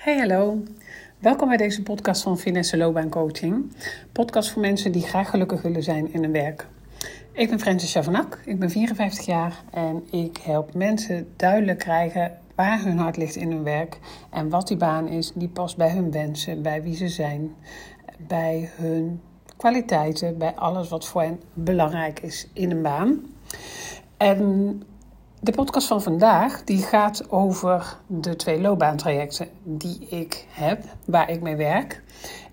Hey, hallo. Welkom bij deze podcast van Finesse Loopbaan Coaching. Podcast voor mensen die graag gelukkig willen zijn in hun werk. Ik ben Francis Chavanak, ik ben 54 jaar en ik help mensen duidelijk krijgen waar hun hart ligt in hun werk en wat die baan is die past bij hun wensen, bij wie ze zijn, bij hun kwaliteiten, bij alles wat voor hen belangrijk is in een baan. En de podcast van vandaag die gaat over de twee loopbaantrajecten die ik heb, waar ik mee werk.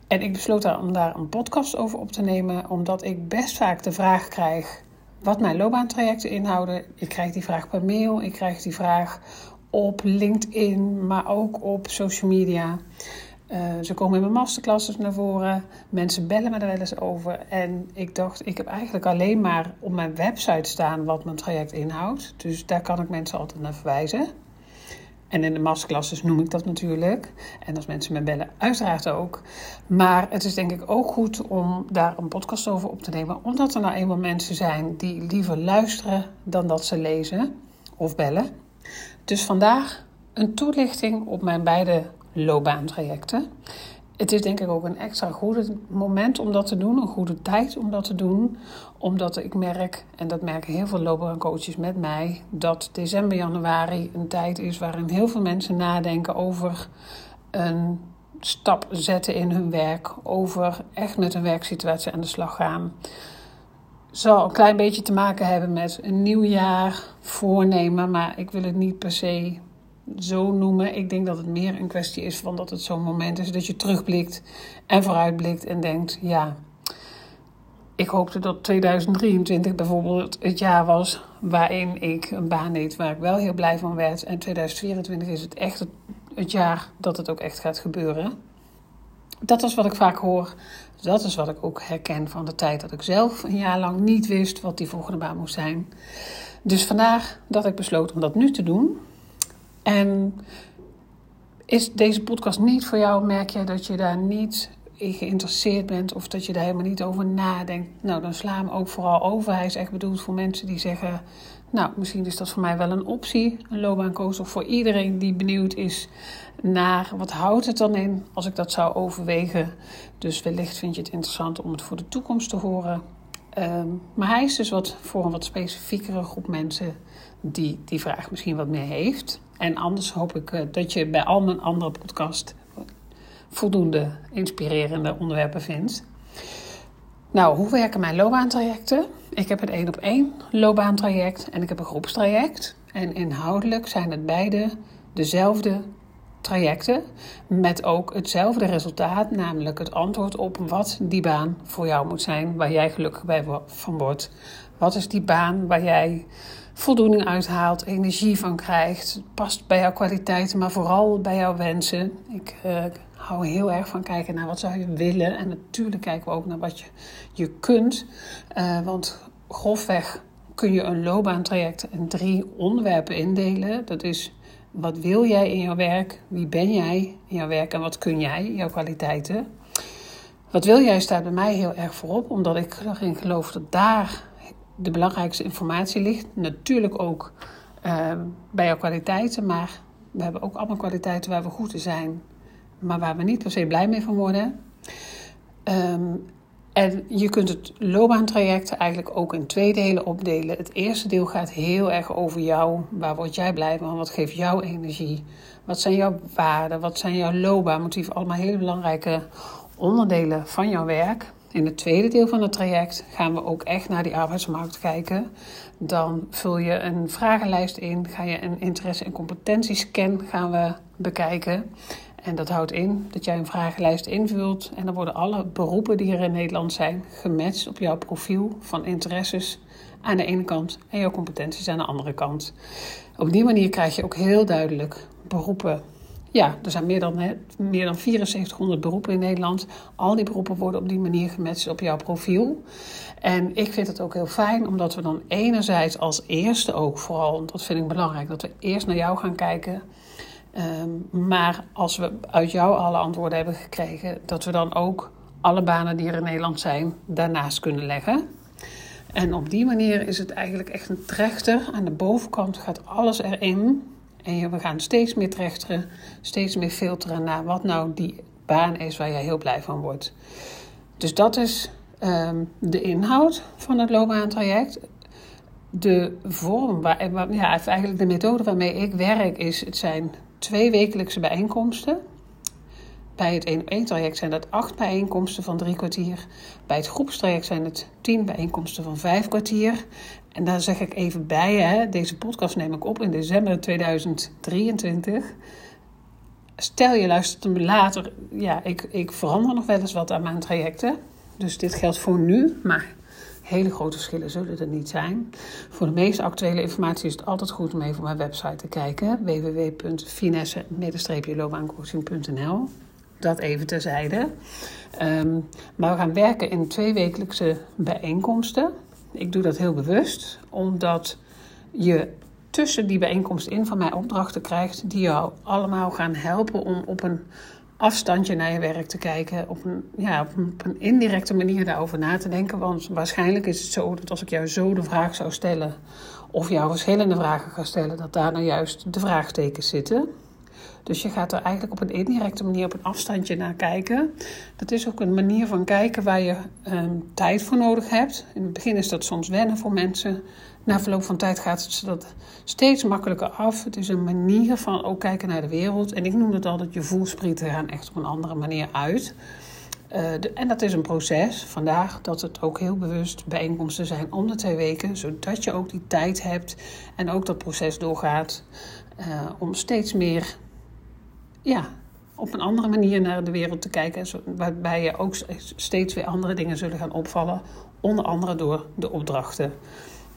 En ik besloot daar om daar een podcast over op te nemen, omdat ik best vaak de vraag krijg wat mijn loopbaantrajecten inhouden. Ik krijg die vraag per mail, ik krijg die vraag op LinkedIn, maar ook op social media. Uh, ze komen in mijn masterclasses naar voren. Mensen bellen me er wel eens over. En ik dacht, ik heb eigenlijk alleen maar op mijn website staan wat mijn traject inhoudt. Dus daar kan ik mensen altijd naar verwijzen. En in de masterclasses noem ik dat natuurlijk. En als mensen me bellen, uiteraard ook. Maar het is denk ik ook goed om daar een podcast over op te nemen. Omdat er nou eenmaal mensen zijn die liever luisteren dan dat ze lezen of bellen. Dus vandaag een toelichting op mijn beide loopbaantrajecten. Het is denk ik ook een extra goede moment om dat te doen, een goede tijd om dat te doen. Omdat ik merk, en dat merken heel veel loopbaancoaches met mij, dat december, januari een tijd is waarin heel veel mensen nadenken over een stap zetten in hun werk, over echt met hun werksituatie aan de slag gaan. Zal een klein beetje te maken hebben met een nieuw jaar, voornemen, maar ik wil het niet per se zo noemen. Ik denk dat het meer een kwestie is van dat het zo'n moment is dat je terugblikt en vooruitblikt en denkt: ja, ik hoopte dat 2023 bijvoorbeeld het jaar was waarin ik een baan deed waar ik wel heel blij van werd. En 2024 is het echt het, het jaar dat het ook echt gaat gebeuren. Dat is wat ik vaak hoor. Dat is wat ik ook herken van de tijd dat ik zelf een jaar lang niet wist wat die volgende baan moest zijn. Dus vandaag dat ik besloot om dat nu te doen. En is deze podcast niet voor jou? Merk je dat je daar niet in geïnteresseerd bent of dat je daar helemaal niet over nadenkt? Nou, dan sla hem ook vooral over. Hij is echt bedoeld voor mensen die zeggen: Nou, misschien is dat voor mij wel een optie, een loopbaancoach. Of voor iedereen die benieuwd is naar wat houdt het dan in als ik dat zou overwegen. Dus wellicht vind je het interessant om het voor de toekomst te horen. Ehm, maar hij is dus wat voor een wat specifiekere groep mensen die die vraag misschien wat meer heeft. En anders hoop ik eh, dat je bij al mijn andere podcast voldoende inspirerende onderwerpen vindt. Nou, hoe werken mijn loopbaantrajecten? Ik heb het één op één loopbaantraject en ik heb een groepstraject. En inhoudelijk zijn het beide dezelfde trajecten met ook hetzelfde resultaat, namelijk het antwoord op wat die baan voor jou moet zijn, waar jij gelukkig bij van wordt. Wat is die baan waar jij voldoening uithaalt, energie van krijgt, past bij jouw kwaliteiten, maar vooral bij jouw wensen. Ik uh, hou heel erg van kijken naar wat zou je willen en natuurlijk kijken we ook naar wat je, je kunt, uh, want grofweg kun je een loopbaantraject in drie onderwerpen indelen. Dat is wat wil jij in jouw werk? Wie ben jij in jouw werk en wat kun jij, jouw kwaliteiten? Wat wil jij staat bij mij heel erg voorop, omdat ik erin geloof dat daar de belangrijkste informatie ligt. Natuurlijk ook uh, bij jouw kwaliteiten, maar we hebben ook allemaal kwaliteiten waar we goed in zijn, maar waar we niet per se blij mee van worden. Um, en je kunt het loopbaantraject eigenlijk ook in twee delen opdelen. Het eerste deel gaat heel erg over jou. Waar word jij blij van? Wat geeft jouw energie? Wat zijn jouw waarden? Wat zijn jouw loopbaanmotieven? Allemaal hele belangrijke onderdelen van jouw werk. In het tweede deel van het traject gaan we ook echt naar die arbeidsmarkt kijken. Dan vul je een vragenlijst in, ga je een interesse- en competentiescan gaan we bekijken. En dat houdt in dat jij een vragenlijst invult en dan worden alle beroepen die er in Nederland zijn gematcht op jouw profiel van interesses aan de ene kant en jouw competenties aan de andere kant. Op die manier krijg je ook heel duidelijk beroepen. Ja, er zijn meer dan, meer dan 7400 beroepen in Nederland. Al die beroepen worden op die manier gematcht op jouw profiel. En ik vind het ook heel fijn, omdat we dan enerzijds als eerste ook vooral, dat vind ik belangrijk, dat we eerst naar jou gaan kijken Ehm, maar als we uit jou alle antwoorden hebben gekregen, dat we dan ook alle banen die er in Nederland zijn daarnaast kunnen leggen. En op die manier is het eigenlijk echt een trechter. Aan de bovenkant gaat alles erin. En we gaan steeds meer trechteren, steeds meer filteren naar wat nou die baan is waar je heel blij van wordt. Dus dat is ehm, de inhoud van het loopbaantraject. De vorm, waar, ja, eigenlijk de methode waarmee ik werk is, het zijn twee wekelijkse bijeenkomsten. Bij het 1 op 1 traject zijn dat acht bijeenkomsten van drie kwartier. Bij het groepstraject zijn het tien bijeenkomsten van vijf kwartier. En daar zeg ik even bij, hè, deze podcast neem ik op in december 2023. Stel je luistert hem later, ja, ik, ik verander nog wel eens wat aan mijn trajecten. Dus dit geldt voor nu, maar hele grote verschillen zullen er niet zijn. Voor de meest actuele informatie is het altijd goed om even op mijn website te kijken: www.finesse-loopbaancoaching.nl. Dat even terzijde. Um, maar we gaan werken in twee wekelijkse bijeenkomsten. Ik doe dat heel bewust, omdat je tussen die bijeenkomsten in van mij opdrachten krijgt die jou allemaal gaan helpen om op een afstandje naar je werk te kijken. Op een, ja, op een, op een, indirecte manier daarover na te denken. Want waarschijnlijk is het zo dat als ik jou zo de vraag zou stellen, of jou verschillende vragen ga stellen, dat daar nou juist de vraagtekens zitten. Dus je gaat er eigenlijk op een indirecte manier op een afstandje naar kijken. Dat is ook een manier van kijken waar je um, tijd voor nodig hebt. In het begin is dat soms wennen voor mensen. Na verloop van tijd gaat het dat steeds makkelijker af. Het is een manier van ook kijken naar de wereld. En ik noem het altijd, je voelsprieten gaan echt op een andere manier uit. De, en dat is een proces. Vandaag dat het ook heel bewust bijeenkomsten zijn om de twee weken. Zodat je ook die tijd hebt en ook dat proces doorgaat. Uh, om steeds meer ja, op een andere manier naar de wereld te kijken. Waarbij je ook steeds weer andere dingen zullen gaan opvallen. Onder andere door de opdrachten.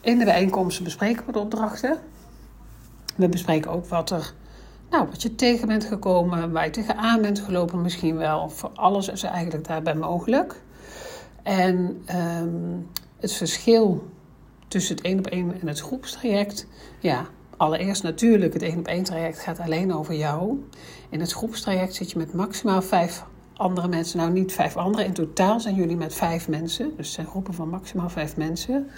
In de bijeenkomsten bespreken we de opdrachten. We bespreken ook wat er, nou, wat je tegen bent gekomen, waar je tegenaan bent gelopen misschien wel. Voor alles is eigenlijk daarbij mogelijk. En um, het verschil tussen het één op één en het groepstraject, ja, allereerst natuurlijk, het één op één traject gaat alleen over jou. In het groepstraject zit je met maximaal vijf andere mensen. Nou, niet vijf andere. In totaal zijn jullie met vijf mensen. Dus zijn groepen van maximaal vijf mensen.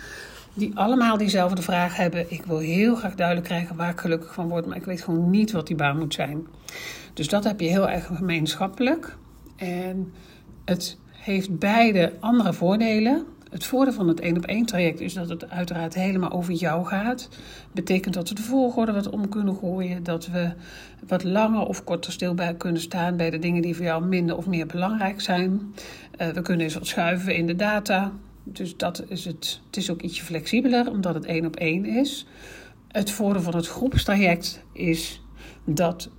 Die allemaal diezelfde vraag hebben. Ik wil heel graag duidelijk krijgen waar ik gelukkig van word. Maar ik weet gewoon niet wat die baan moet zijn. Dus dat heb je heel erg gemeenschappelijk. En het heeft beide andere voordelen. Het voordeel van het één op één traject is dat het uiteraard helemaal over jou gaat. Betekent dat we de volgorde wat om kunnen gooien. Dat we wat langer of korter stil bij kunnen staan bij de dingen die voor jou minder of meer belangrijk zijn. Uh, we kunnen eens wat schuiven in de data. Dus dat is het. Het is ook ietsje flexibeler omdat het één op één is. Het voordeel van het groepstraject is dat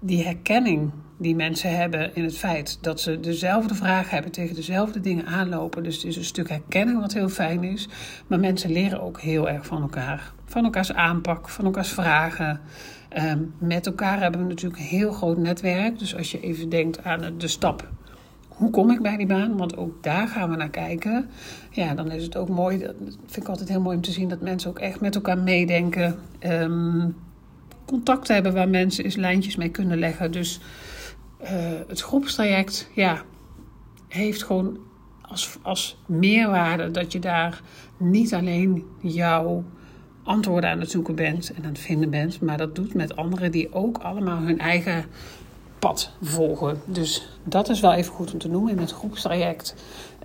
die herkenning die mensen hebben in het feit dat ze dezelfde vragen hebben, tegen dezelfde dingen aanlopen. Dus het is een stuk herkenning wat heel fijn is. Maar mensen leren ook heel erg van elkaar. Van elkaars aanpak, van elkaars vragen. Um, met elkaar hebben we natuurlijk een heel groot netwerk. Dus als je even denkt aan de stap. Hoe kom ik bij die baan? Want ook daar gaan we naar kijken. Ja, dan is het ook mooi. Dat vind ik altijd heel mooi om te zien dat mensen ook echt met elkaar meedenken. Um, contact hebben waar mensen eens lijntjes mee kunnen leggen. Dus uh, het groepstraject ja, heeft gewoon als, als meerwaarde dat je daar niet alleen jouw antwoorden aan het zoeken bent en aan het vinden bent, maar dat doet met anderen die ook allemaal hun eigen volgen. Dus dat is wel even goed om te noemen. In het groepstraject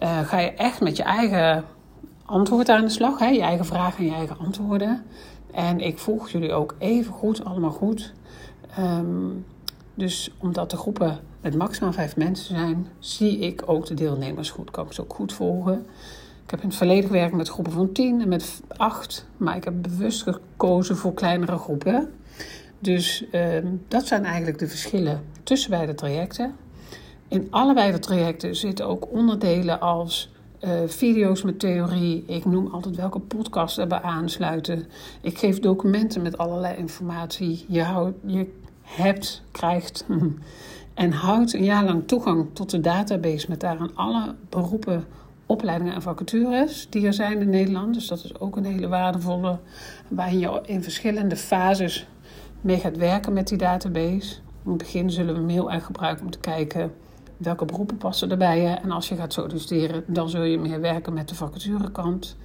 uh, ga je echt met je eigen antwoord aan de slag, hè? je eigen vragen en je eigen antwoorden. En ik volg jullie ook even goed, allemaal goed. Um, dus omdat de groepen met maximaal vijf mensen zijn, zie ik ook de deelnemers goed. Kan ik ze ook goed volgen. Ik heb in het verleden gewerkt met groepen van tien en met acht. Maar ik heb bewust gekozen voor kleinere groepen. Dus uh, dat zijn eigenlijk de verschillen tussen beide trajecten. In allebei de trajecten zitten ook onderdelen als uh, video's met theorie. Ik noem altijd welke podcast erbij aansluiten. Ik geef documenten met allerlei informatie. Je, je hebt, krijgt en houdt een jaar lang toegang tot de database met daarin alle beroepen, opleidingen en vacatures die er zijn in Nederland. Dus dat is ook een hele waardevolle, waarin je in verschillende fases mee gaat werken met die database. In het begin zullen we hem heel erg gebruiken om te kijken welke beroepen passen je. En als je gaat solliciteren, dan zul je meer werken met de vacaturekant.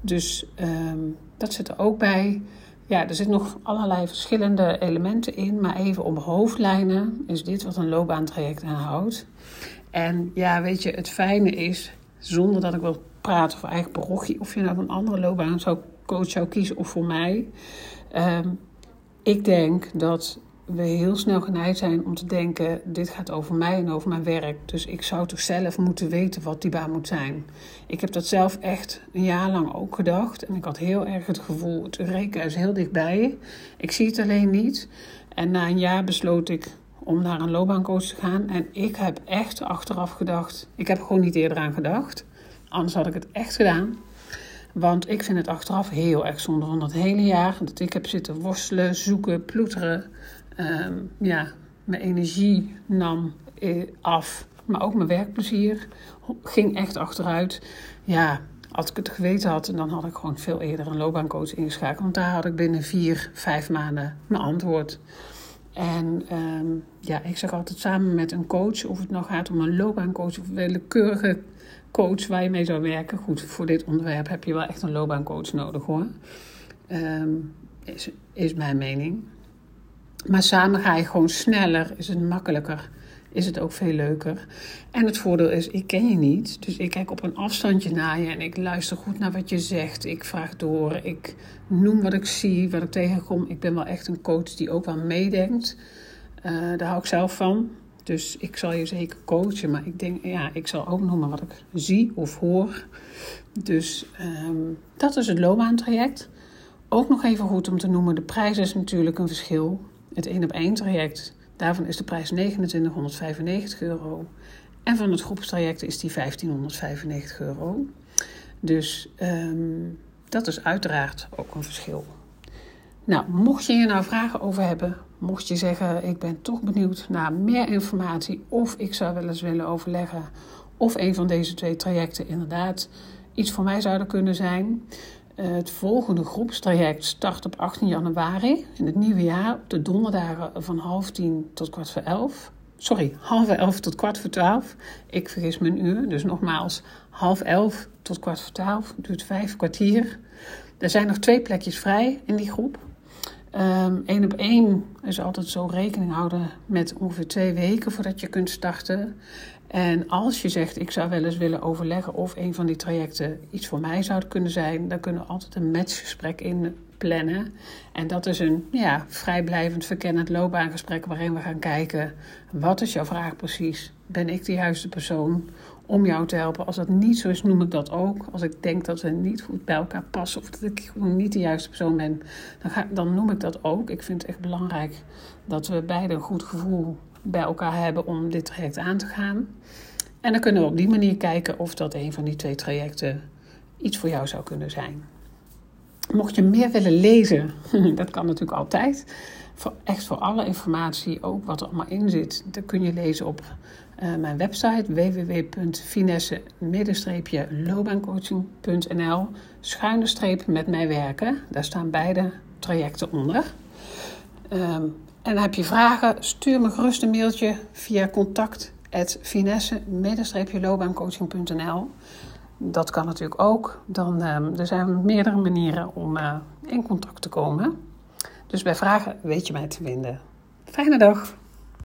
Dus um, dat zit er ook bij. ja, er zitten nog allerlei verschillende elementen in, maar even op hoofdlijnen is dit wat een loopbaantraject aanhoudt. En ja, weet je, het fijne is, zonder dat ik wil praten over eigen parochie, of je nou een andere loopbaan zou, zou kiezen of voor mij. Ehm, ik denk dat we heel snel geneigd zijn om te denken: dit gaat over mij en over mijn werk. Dus ik zou toch zelf moeten weten wat die baan moet zijn. Ik heb dat zelf echt een jaar lang ook gedacht. En ik had heel erg het gevoel: het Eureka is heel dichtbij. Ik zie het alleen niet. En na een jaar besloot ik om naar een loopbaancoach te gaan. En ik heb echt achteraf gedacht: ik heb gewoon niet eerder aan gedacht. Anders had ik het echt gedaan. Want ik vind het achteraf heel erg zonde van dat hele jaar dat ik heb zitten worstelen, zoeken, ploeteren. Ehm, ja, mijn energie nam eh, af, maar ook mijn werkplezier ging echt achteruit. Ja, als ik het geweten had, dan had ik gewoon veel eerder een loopbaancoach ingeschakeld. Want daar had ik binnen vier, vijf maanden mijn antwoord. En ehm, ja, ik zeg altijd samen met een coach, of het nou gaat om een loopbaancoach of een willekeurige coach waar je mee zou werken. Goed, voor dit onderwerp heb je wel echt een loopbaancoach nodig hoor. Um, is, is mijn mening. Maar samen ga je gewoon sneller, is het makkelijker, is het ook veel leuker. En het voordeel is, ik ken je niet. Dus ik kijk op een afstandje naar je en ik luister goed naar wat je zegt. Ik vraag door, ik noem wat ik zie, wat ik tegenkom. Ik ben wel echt een coach die ook wel meedenkt. Uh, daar hou ik zelf van. Dus ik zal je zeker coachen, maar ik denk, ja, ik zal ook noemen wat ik zie of hoor. Dus um, dat is het loopbaantraject. Ook nog even goed om te noemen, de prijs is natuurlijk een verschil. Het 1 op 1 traject, daarvan is de prijs 2995 euro. En van het groepstraject is die 1595 euro. Dus um, dat is uiteraard ook een verschil. Nou, mocht je hier nou vragen over hebben, mocht je zeggen ik ben toch benieuwd naar meer informatie of ik zou wel eens willen overleggen of een van deze twee trajecten inderdaad iets voor mij zouden kunnen zijn. Het volgende groepstraject start op 18 januari in het nieuwe jaar op de donderdagen van half tien tot kwart voor elf. Sorry, half elf tot kwart voor twaalf. Ik vergis mijn uur, dus nogmaals half elf tot kwart voor twaalf. Duurt vijf kwartier. Er zijn nog twee plekjes vrij in die groep. Eén um, op één is altijd zo rekening houden met ongeveer twee weken voordat je kunt starten. En als je zegt, ik zou wel eens willen overleggen of een van die trajecten iets voor mij zou kunnen zijn, dan kunnen we altijd een matchgesprek in plannen. En dat is een ja, vrijblijvend verkennend loopbaangesprek waarin we gaan kijken, wat is jouw vraag precies? Ben ik de juiste persoon om jou te helpen? Als dat niet zo is, noem ik dat ook. Als ik denk dat we niet goed bij elkaar passen of dat ik niet de juiste persoon ben, dan, ga, dan noem ik dat ook. Ik vind het echt belangrijk dat we beide een goed gevoel bij elkaar hebben om dit traject aan te gaan. En dan kunnen we op die manier kijken of dat een van die twee trajecten iets voor jou zou kunnen zijn. Mocht je meer willen lezen, dat kan natuurlijk altijd. Echt voor alle informatie, ook wat er allemaal in zit, dat kun je lezen op uh, mijn website www.finesse-loopbaancoaching.nl schuine streep met mij werken. Daar staan beide trajecten onder. Um, en heb je vragen, stuur me gerust een mailtje via contact.finesse-loopbaancoaching.nl Dat kan natuurlijk ook. Dan, uh, er zijn meerdere manieren om uh, in contact te komen. Dus bij vragen weet je mij te vinden. Fijne dag!